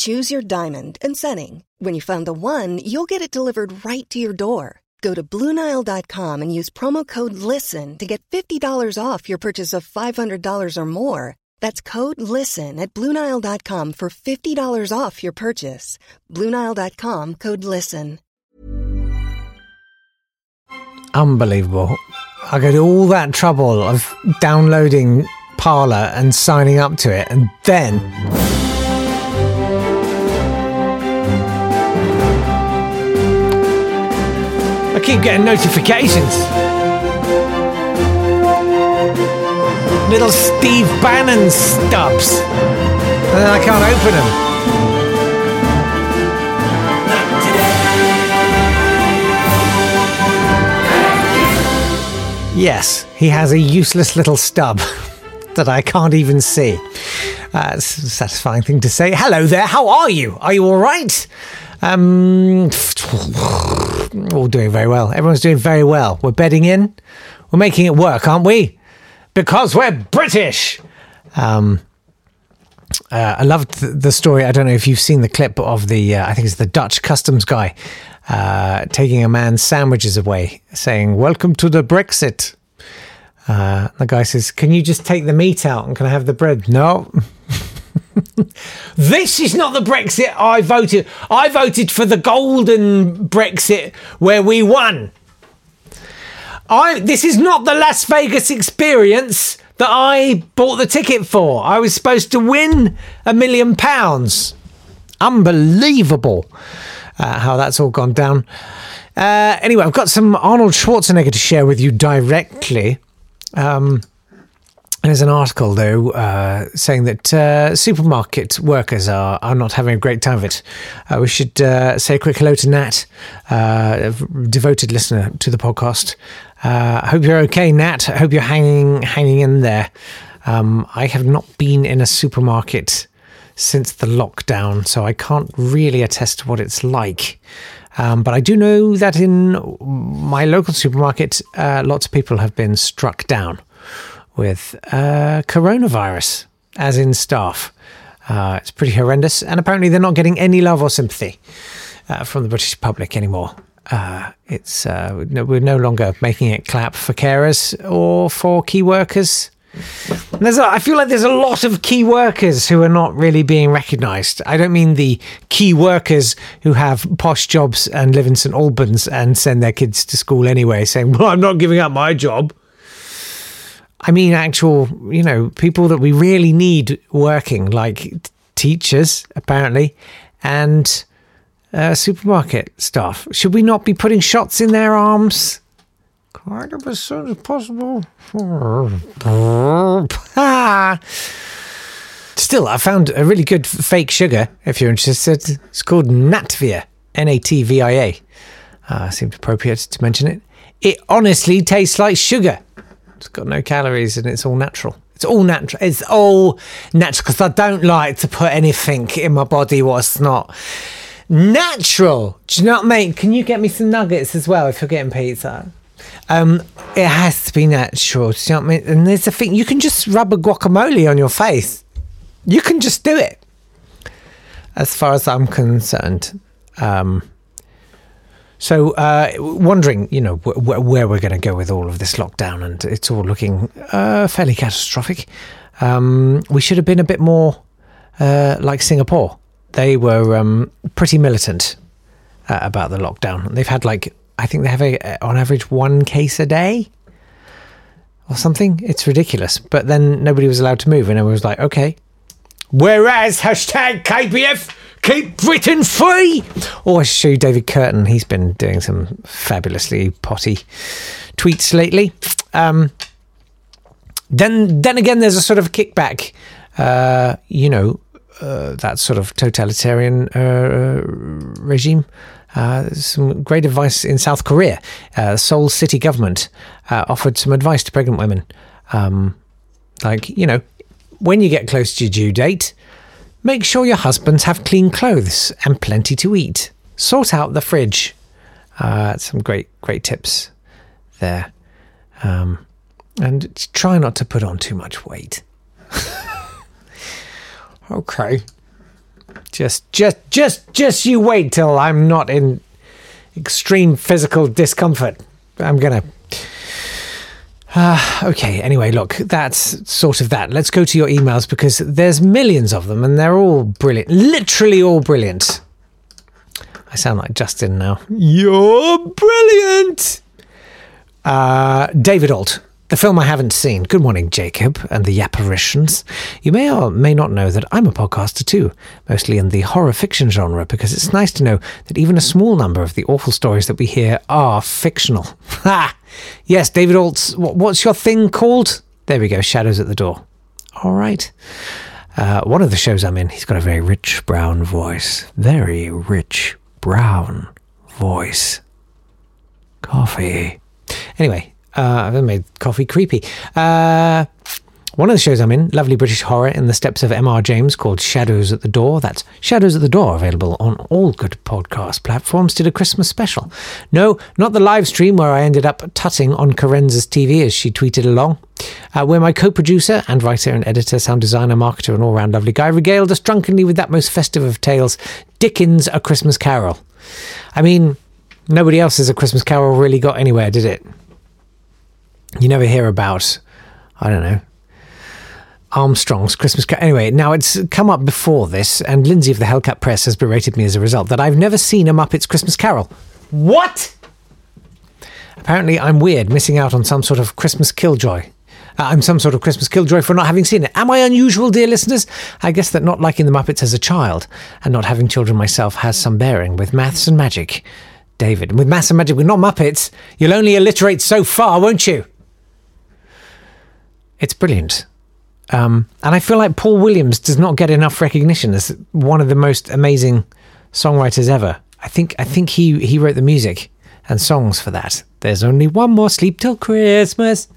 Choose your diamond and setting. When you find the one, you'll get it delivered right to your door. Go to Bluenile.com and use promo code LISTEN to get $50 off your purchase of $500 or more. That's code LISTEN at Bluenile.com for $50 off your purchase. Bluenile.com code LISTEN. Unbelievable. I go to all that trouble of downloading Parler and signing up to it, and then. I keep getting notifications. Little Steve Bannon stubs. And I can't open them. Yes, he has a useless little stub that I can't even see. Uh, it's a satisfying thing to say. Hello there, how are you? Are you all right? Um, all doing very well. Everyone's doing very well. We're bedding in. We're making it work, aren't we? Because we're British. Um, uh, I loved the story. I don't know if you've seen the clip of the, uh, I think it's the Dutch customs guy uh, taking a man's sandwiches away, saying, Welcome to the Brexit. Uh, the guy says, Can you just take the meat out and can I have the bread? No. this is not the Brexit I voted. I voted for the golden Brexit where we won. I this is not the Las Vegas experience that I bought the ticket for. I was supposed to win a million pounds. Unbelievable uh, how that's all gone down. Uh, anyway, I've got some Arnold Schwarzenegger to share with you directly. Um, there's an article, though, uh, saying that uh, supermarket workers are, are not having a great time of it. Uh, we should uh, say a quick hello to Nat, uh, a devoted listener to the podcast. I hope you're okay, Nat. I hope you're hanging hanging in there. Um, I have not been in a supermarket since the lockdown, so I can't really attest to what it's like. Um, but I do know that in my local supermarket, uh, lots of people have been struck down with uh, coronavirus, as in staff. Uh, it's pretty horrendous, and apparently they're not getting any love or sympathy uh, from the British public anymore. Uh, it's uh, we're no longer making it clap for carers or for key workers. There's a, I feel like there's a lot of key workers who are not really being recognised. I don't mean the key workers who have posh jobs and live in St Albans and send their kids to school anyway, saying, "Well, I'm not giving up my job." I mean, actual, you know, people that we really need working, like teachers, apparently, and uh, supermarket staff. Should we not be putting shots in their arms? Kind of as soon as possible. Still, I found a really good fake sugar, if you're interested. It's called Natvia, N A T V I A. Uh, seemed appropriate to mention it. It honestly tastes like sugar. It's got no calories and it's all natural. It's all natural. It's all natural because I don't like to put anything in my body what's not natural. Do you know what I mean? Can you get me some nuggets as well if you're getting pizza? Um, it has to be natural. Do you know what I mean? And there's a thing you can just rub a guacamole on your face. You can just do it. As far as I'm concerned. Um, so, uh, wondering, you know, wh- wh- where we're going to go with all of this lockdown, and it's all looking uh, fairly catastrophic. Um, we should have been a bit more uh, like Singapore. They were um, pretty militant uh, about the lockdown. They've had like, I think they have a, on average one case a day or something. It's ridiculous. But then nobody was allowed to move, and everyone was like, okay. Whereas hashtag KBF keep Britain free. Or I should show David Curtin. He's been doing some fabulously potty tweets lately. Um, then, then again, there's a sort of kickback. Uh, you know, uh, that sort of totalitarian uh, regime Uh, some great advice in South Korea. Uh, Seoul city government uh, offered some advice to pregnant women. Um, like, you know, when you get close to your due date, make sure your husbands have clean clothes and plenty to eat. Sort out the fridge. Uh, some great, great tips there. Um, and try not to put on too much weight. okay. Just, just, just, just you wait till I'm not in extreme physical discomfort. I'm gonna. Uh, okay, anyway, look, that's sort of that. Let's go to your emails because there's millions of them and they're all brilliant. Literally all brilliant. I sound like Justin now. You're brilliant! Uh, David Alt. The film I haven't seen. Good morning, Jacob and the apparitions. You may or may not know that I'm a podcaster too, mostly in the horror fiction genre, because it's nice to know that even a small number of the awful stories that we hear are fictional. Ha! Yes, David Alt's. What's your thing called? There we go, Shadows at the Door. All right. Uh, one of the shows I'm in, he's got a very rich brown voice. Very rich brown voice. Coffee. Anyway, uh, I've made coffee creepy. Uh, one of the shows I'm in, lovely British horror in the steps of M.R. James called Shadows at the Door. That's Shadows at the Door, available on all good podcast platforms, did a Christmas special. No, not the live stream where I ended up tutting on Karenza's TV as she tweeted along, uh, where my co producer and writer and editor, sound designer, marketer, and all round lovely guy regaled us drunkenly with that most festive of tales, Dickens' A Christmas Carol. I mean, nobody else's A Christmas Carol really got anywhere, did it? You never hear about, I don't know, Armstrong's Christmas Carol. Anyway, now it's come up before this, and Lindsay of the Hellcat Press has berated me as a result that I've never seen a Muppets Christmas Carol. What? Apparently, I'm weird, missing out on some sort of Christmas killjoy. Uh, I'm some sort of Christmas killjoy for not having seen it. Am I unusual, dear listeners? I guess that not liking the Muppets as a child and not having children myself has some bearing with maths and magic. David, with maths and magic, we're not Muppets. You'll only alliterate so far, won't you? It's brilliant. Um, and I feel like Paul Williams does not get enough recognition as one of the most amazing songwriters ever. I think I think he he wrote the music and songs for that. There's only one more sleep till Christmas.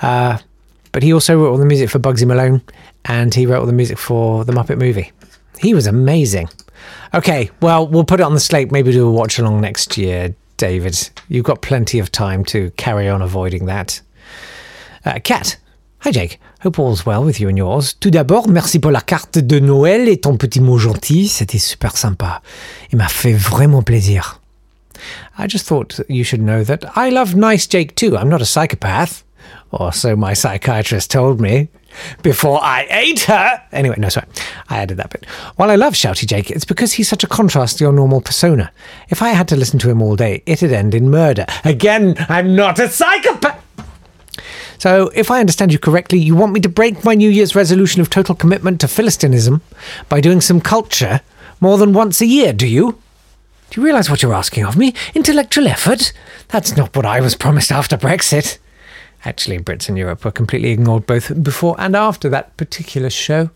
Uh, but he also wrote all the music for Bugsy Malone, and he wrote all the music for the Muppet movie. He was amazing. Okay, well we'll put it on the slate. Maybe do a watch along next year, David. You've got plenty of time to carry on avoiding that. Uh, Cat, Hi Jake, hope all's well with you and yours. Tout d'abord, merci pour la carte de Noël et ton petit mot gentil, c'était super sympa. Il m'a fait vraiment plaisir. I just thought you should know that I love nice Jake too. I'm not a psychopath. Or so my psychiatrist told me. Before I ate her! Anyway, no, sorry. I added that bit. While I love Shouty Jake, it's because he's such a contrast to your normal persona. If I had to listen to him all day, it'd end in murder. Again, I'm not a psychopath! So, if I understand you correctly, you want me to break my New Year's resolution of total commitment to Philistinism by doing some culture more than once a year, do you? Do you realise what you're asking of me? Intellectual effort? That's not what I was promised after Brexit. Actually, Brits in Europe were completely ignored both before and after that particular show.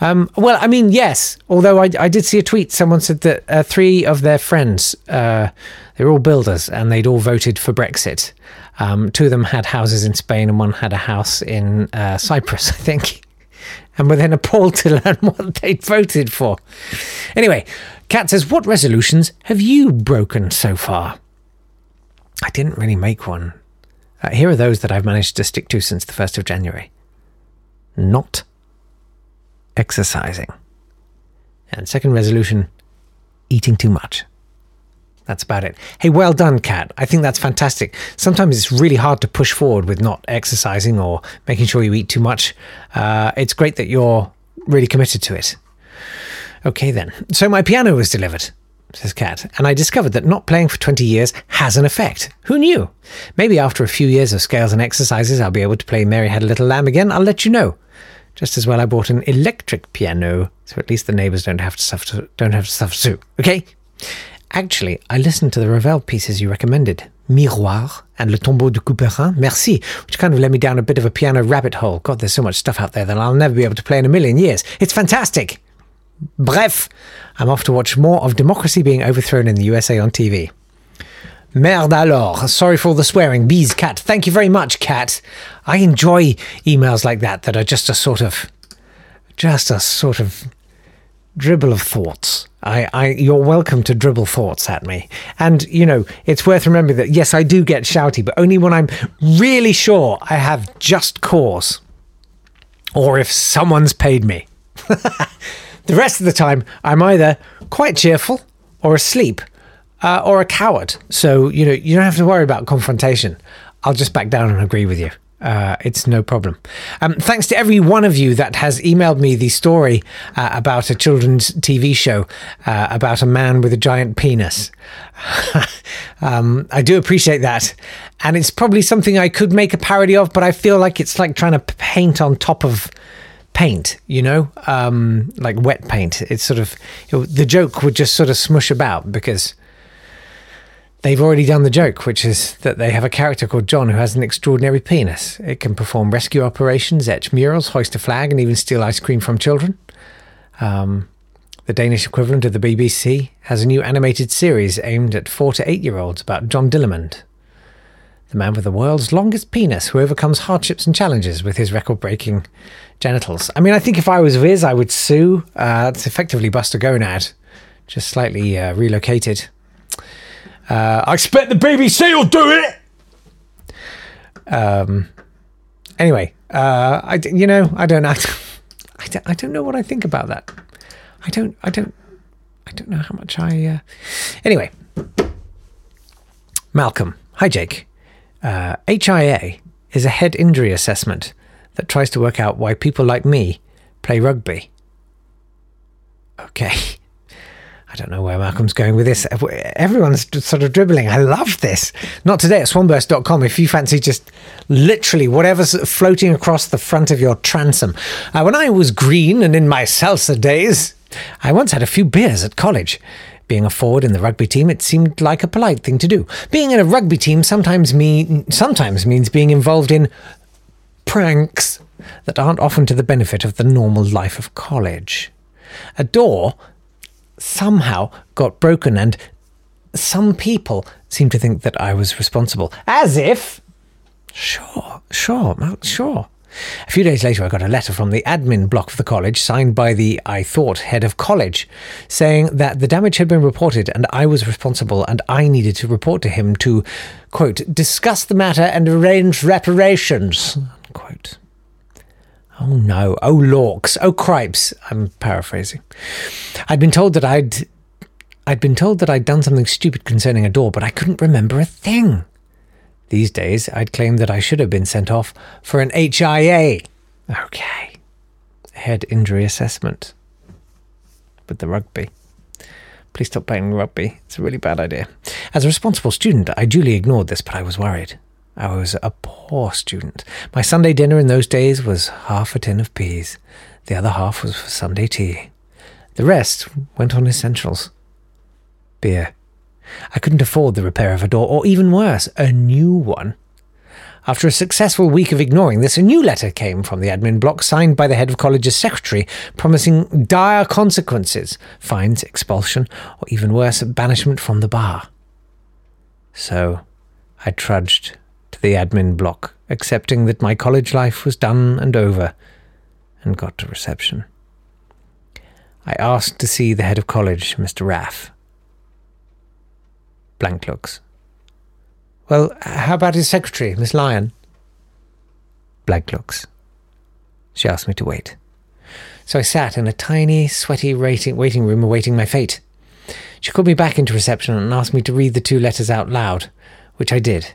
Um, well, I mean, yes. Although I, I, did see a tweet. Someone said that uh, three of their friends, uh, they were all builders, and they'd all voted for Brexit. Um, two of them had houses in Spain, and one had a house in uh, Cyprus, I think. And were then appalled to learn what they'd voted for. Anyway, Kat says, "What resolutions have you broken so far?" I didn't really make one. Uh, here are those that I've managed to stick to since the first of January. Not exercising. And second resolution, eating too much. That's about it. Hey, well done, Kat. I think that's fantastic. Sometimes it's really hard to push forward with not exercising or making sure you eat too much. Uh, it's great that you're really committed to it. Okay, then. So my piano was delivered, says Kat, and I discovered that not playing for 20 years has an effect. Who knew? Maybe after a few years of scales and exercises, I'll be able to play Mary Had a Little Lamb again. I'll let you know. Just as well, I bought an electric piano, so at least the neighbours don't have to suffer. Don't have to suffer too. Okay. Actually, I listened to the Ravel pieces you recommended, Miroirs and Le Tombeau de Couperin, Merci, which kind of led me down a bit of a piano rabbit hole. God, there's so much stuff out there that I'll never be able to play in a million years. It's fantastic. Bref, I'm off to watch more of democracy being overthrown in the USA on TV. Merde alors. Sorry for all the swearing. Bees, Cat. Thank you very much, Cat. I enjoy emails like that that are just a sort of, just a sort of dribble of thoughts. I, I, you're welcome to dribble thoughts at me. And, you know, it's worth remembering that, yes, I do get shouty, but only when I'm really sure I have just cause or if someone's paid me. the rest of the time, I'm either quite cheerful or asleep uh, or a coward. So, you know, you don't have to worry about confrontation. I'll just back down and agree with you. Uh, it's no problem. Um, thanks to every one of you that has emailed me the story uh, about a children's TV show uh, about a man with a giant penis. um, I do appreciate that. And it's probably something I could make a parody of, but I feel like it's like trying to paint on top of paint, you know, um, like wet paint. It's sort of, the joke would just sort of smush about because they've already done the joke, which is that they have a character called John who has an extraordinary penis. It can perform rescue operations, etch murals, hoist a flag, and even steal ice cream from children. Um, the Danish equivalent of the BBC has a new animated series aimed at four to eight year olds about John Dillermand, the man with the world's longest penis who overcomes hardships and challenges with his record breaking genitals. I mean, I think if I was Viz, I would sue. Uh, it's effectively Buster Gonad, just slightly uh, relocated. Uh, I expect the BBC will do it. Um. Anyway, uh, I you know I don't know. I don't, I don't know what I think about that. I don't I don't I don't know how much I. Uh... Anyway, Malcolm. Hi, Jake. Uh, HIA is a head injury assessment that tries to work out why people like me play rugby. Okay. I don't know where Malcolm's going with this. Everyone's sort of dribbling. I love this. Not today at swanburst.com if you fancy just literally whatever's floating across the front of your transom. Uh, when I was green and in my salsa days, I once had a few beers at college. Being a forward in the rugby team, it seemed like a polite thing to do. Being in a rugby team sometimes mean sometimes means being involved in pranks that aren't often to the benefit of the normal life of college. A door somehow got broken, and some people seem to think that I was responsible. As if. Sure, sure, sure. A few days later, I got a letter from the admin block of the college, signed by the, I thought, head of college, saying that the damage had been reported and I was responsible and I needed to report to him to, quote, discuss the matter and arrange reparations, unquote. Oh no, oh lorks, oh cripes. I'm paraphrasing. I'd been told that I'd I'd been told that I'd done something stupid concerning a door, but I couldn't remember a thing. These days, I'd claim that I should have been sent off for an HIA. Okay. Head injury assessment. With the rugby. Please stop playing rugby. It's a really bad idea. As a responsible student, I duly ignored this, but I was worried. I was a poor student. My Sunday dinner in those days was half a tin of peas. The other half was for Sunday tea. The rest went on essentials. Beer. I couldn't afford the repair of a door, or even worse, a new one. After a successful week of ignoring this, a new letter came from the admin block signed by the head of college's secretary, promising dire consequences fines, expulsion, or even worse, banishment from the bar. So I trudged to the admin block, accepting that my college life was done and over, and got to reception. I asked to see the head of college, Mr. Raff. Blank looks. Well, how about his secretary, Miss Lyon? Blank looks. She asked me to wait. So I sat in a tiny, sweaty waiting room awaiting my fate. She called me back into reception and asked me to read the two letters out loud, which I did.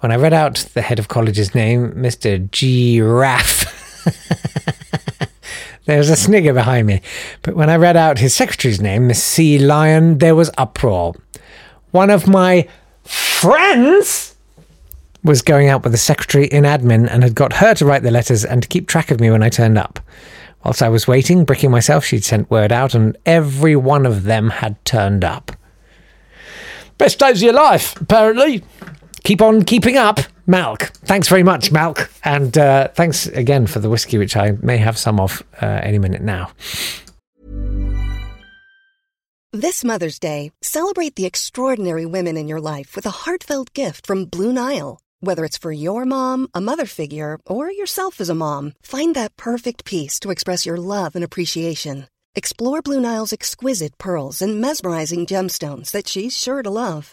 When I read out the head of college's name, Mr. Giraffe, there was a snigger behind me. But when I read out his secretary's name, Miss C. Lyon, there was uproar. One of my friends was going out with the secretary in admin and had got her to write the letters and to keep track of me when I turned up. Whilst I was waiting, bricking myself, she'd sent word out, and every one of them had turned up. Best days of your life, apparently keep on keeping up, Malk. Thanks very much, Malk. And uh, thanks again for the whiskey, which I may have some of uh, any minute now. This Mother's Day, celebrate the extraordinary women in your life with a heartfelt gift from Blue Nile. Whether it's for your mom, a mother figure, or yourself as a mom, find that perfect piece to express your love and appreciation. Explore Blue Nile's exquisite pearls and mesmerizing gemstones that she's sure to love.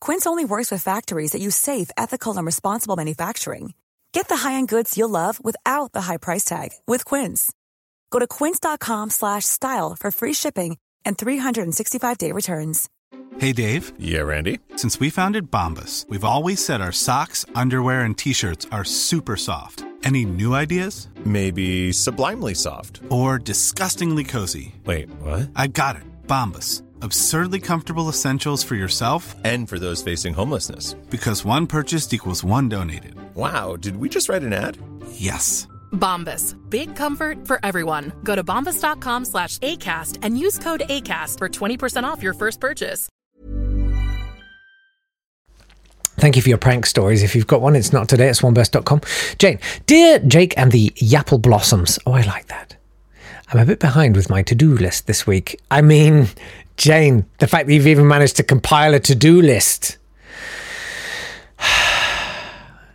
Quince only works with factories that use safe, ethical, and responsible manufacturing. Get the high-end goods you'll love without the high price tag with Quince. Go to quince.com/style for free shipping and 365-day returns. Hey Dave. Yeah, Randy. Since we founded Bombas, we've always said our socks, underwear, and t-shirts are super soft. Any new ideas? Maybe sublimely soft. Or disgustingly cozy. Wait, what? I got it. Bombas. Absurdly comfortable essentials for yourself and for those facing homelessness. Because one purchased equals one donated. Wow, did we just write an ad? Yes. Bombas. Big comfort for everyone. Go to bombas.com slash ACAST and use code ACAST for 20% off your first purchase. Thank you for your prank stories. If you've got one, it's not today at swanburst.com. Jane, dear Jake and the Yapple Blossoms. Oh, I like that. I'm a bit behind with my to do list this week. I mean, Jane, the fact that you've even managed to compile a to do list.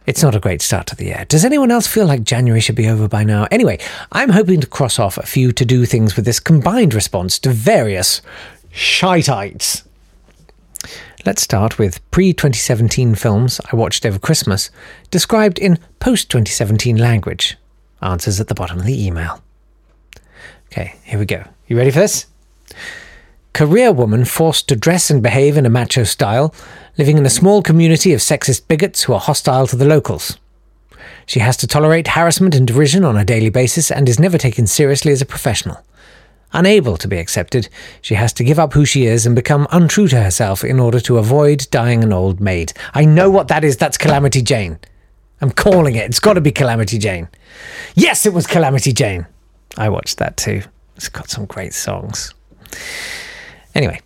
It's not a great start to the year. Does anyone else feel like January should be over by now? Anyway, I'm hoping to cross off a few to do things with this combined response to various shiteites. Let's start with pre 2017 films I watched over Christmas, described in post 2017 language. Answers at the bottom of the email. Okay, here we go. You ready for this? Career woman forced to dress and behave in a macho style, living in a small community of sexist bigots who are hostile to the locals. She has to tolerate harassment and derision on a daily basis and is never taken seriously as a professional. Unable to be accepted, she has to give up who she is and become untrue to herself in order to avoid dying an old maid. I know what that is. That's Calamity Jane. I'm calling it. It's got to be Calamity Jane. Yes, it was Calamity Jane. I watched that too. It's got some great songs. Anyway,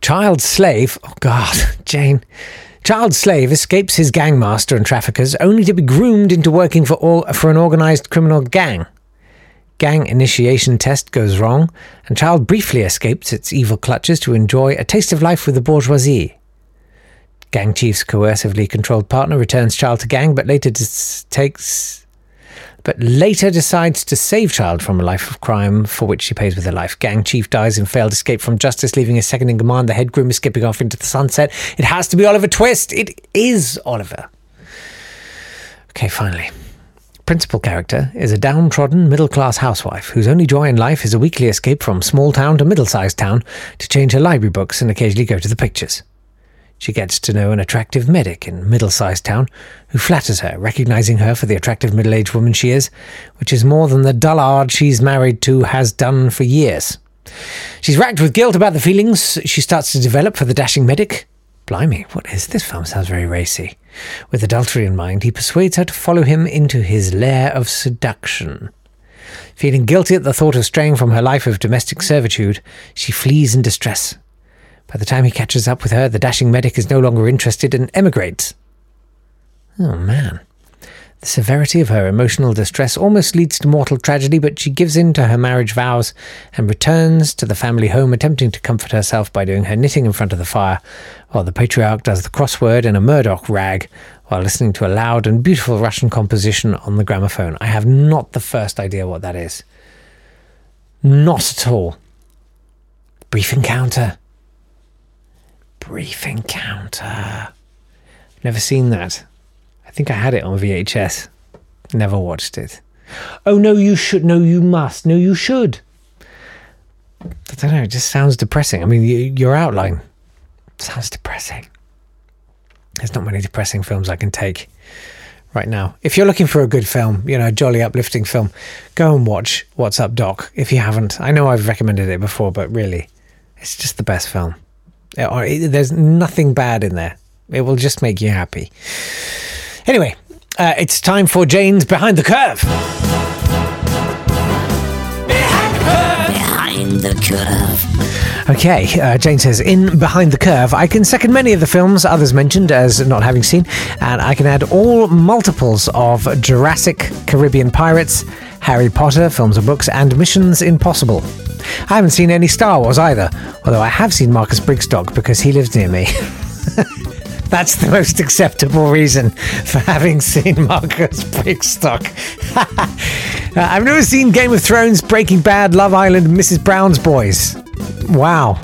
child slave. Oh, God, Jane. Child slave escapes his gangmaster and traffickers only to be groomed into working for, all, for an organized criminal gang. Gang initiation test goes wrong, and child briefly escapes its evil clutches to enjoy a taste of life with the bourgeoisie. Gang chief's coercively controlled partner returns child to gang, but later dis- takes but later decides to save child from a life of crime for which she pays with her life. Gang chief dies in failed escape from justice, leaving his second in command. The head groom is skipping off into the sunset. It has to be Oliver Twist. It is Oliver. Okay, finally. Principal character is a downtrodden middle class housewife whose only joy in life is a weekly escape from small town to middle sized town to change her library books and occasionally go to the pictures. She gets to know an attractive medic in middle sized town who flatters her, recognizing her for the attractive middle aged woman she is, which is more than the dullard she's married to has done for years. She's racked with guilt about the feelings she starts to develop for the dashing medic. Blimey, what is this film? Sounds very racy. With adultery in mind, he persuades her to follow him into his lair of seduction. Feeling guilty at the thought of straying from her life of domestic servitude, she flees in distress. By the time he catches up with her, the dashing medic is no longer interested and emigrates. Oh man. The severity of her emotional distress almost leads to mortal tragedy, but she gives in to her marriage vows and returns to the family home, attempting to comfort herself by doing her knitting in front of the fire, while the patriarch does the crossword in a Murdoch rag while listening to a loud and beautiful Russian composition on the gramophone. I have not the first idea what that is. Not at all. Brief encounter. Brief encounter. Never seen that. I think I had it on VHS. Never watched it. Oh no, you should. No, you must. No, you should. I don't know. It just sounds depressing. I mean, your outline sounds depressing. There's not many depressing films I can take right now. If you're looking for a good film, you know, a jolly uplifting film, go and watch What's Up Doc if you haven't. I know I've recommended it before, but really, It's just the best film. Or there's nothing bad in there. It will just make you happy. Anyway, uh, it's time for Jane's Behind the Curve. Behind the curve. Okay, uh, Jane says, in Behind the Curve, I can second many of the films others mentioned as not having seen, and I can add all multiples of Jurassic, Caribbean Pirates, Harry Potter, films and books, and Missions Impossible. I haven't seen any Star Wars either, although I have seen Marcus Brigstocke because he lives near me. That's the most acceptable reason for having seen Marcus Brigstocke. Uh, I've never seen Game of Thrones, Breaking Bad, Love Island, and Mrs. Brown's Boys. Wow.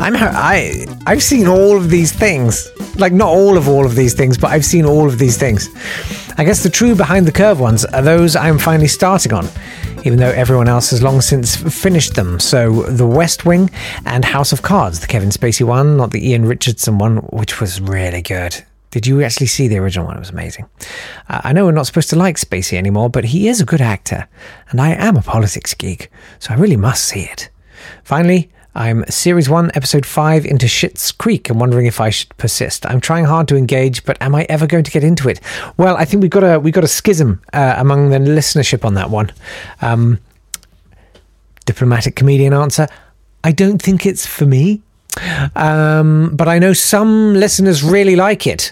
I'm I I've seen all of these things. Like not all of all of these things, but I've seen all of these things. I guess the true behind the curve ones are those I'm finally starting on, even though everyone else has long since finished them. So The West Wing and House of Cards, the Kevin Spacey one, not the Ian Richardson one, which was really good. Did you actually see the original one? It was amazing. Uh, I know we're not supposed to like Spacey anymore, but he is a good actor, and I am a politics geek, so I really must see it. Finally, I'm Series 1, Episode 5 into Schitt's Creek and wondering if I should persist. I'm trying hard to engage, but am I ever going to get into it? Well, I think we've got a, we've got a schism uh, among the listenership on that one. Um, diplomatic comedian answer I don't think it's for me. Um, but I know some listeners really like it.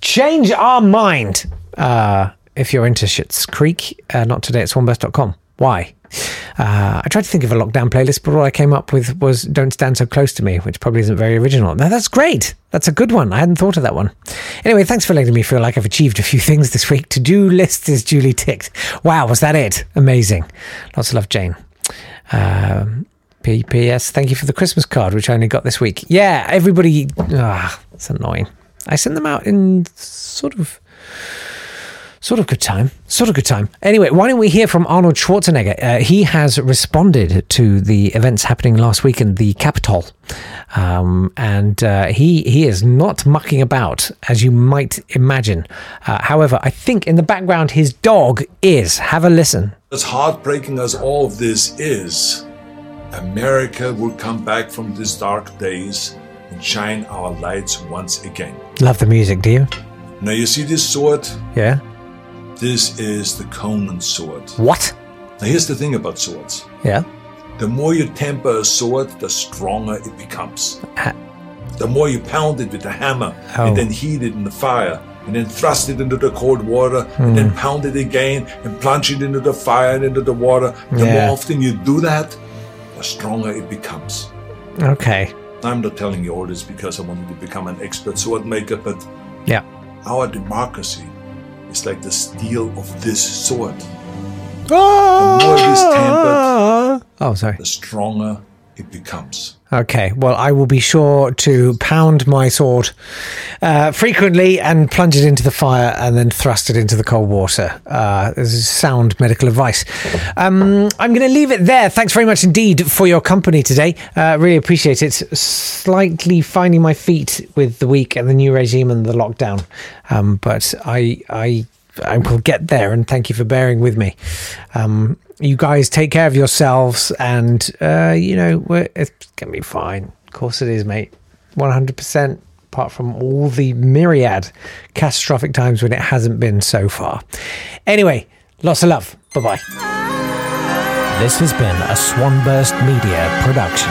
Change our mind uh, if you're into Schitt's Creek, uh, not today at swanburst.com. Why? Uh, I tried to think of a lockdown playlist, but all I came up with was Don't Stand So Close to Me, which probably isn't very original. Now, that's great. That's a good one. I hadn't thought of that one. Anyway, thanks for letting me feel like I've achieved a few things this week. To do list is duly ticked. Wow, was that it? Amazing. Lots of love, Jane. Um, PPS, thank you for the Christmas card, which I only got this week. Yeah, everybody. Ah, it's annoying. I send them out in sort of. Sort of good time. Sort of good time. Anyway, why don't we hear from Arnold Schwarzenegger? Uh, he has responded to the events happening last week in the Capitol. Um, and uh, he, he is not mucking about, as you might imagine. Uh, however, I think in the background his dog is. Have a listen. As heartbreaking as all of this is, America will come back from these dark days and shine our lights once again. Love the music, do you? Now, you see this sword? Yeah. This is the Conan sword. What? Now, here's the thing about swords Yeah. the more you temper a sword, the stronger it becomes. Ha- The more you pound it with a hammer Oh. and then heat it in the fire and then thrust it into the cold water and then Hmm. pound it again and plunge it into the fire and into the water, the Yeah. more often you do that, the stronger it becomes. Okay. I'm not telling you all this because I wanted to become an expert sword maker, but Yeah. our democracy is like the steel of this sword. Oh, more it is tempered- ah! oh, sorry. The stronger it becomes. Okay, well, I will be sure to pound my sword uh, frequently and plunge it into the fire and then thrust it into the cold water. Uh, this is sound medical advice. Um, I'm going to leave it there. Thanks very much indeed for your company today. Uh, really appreciate it. Slightly finding my feet with the week and the new regime and the lockdown, um, but I, I, I will get there. And thank you for bearing with me. Um, you guys take care of yourselves and uh, you know it's gonna be fine. Of course it is mate. 100% apart from all the myriad catastrophic times when it hasn't been so far. Anyway lots of love. Bye bye this has been a swanburst media production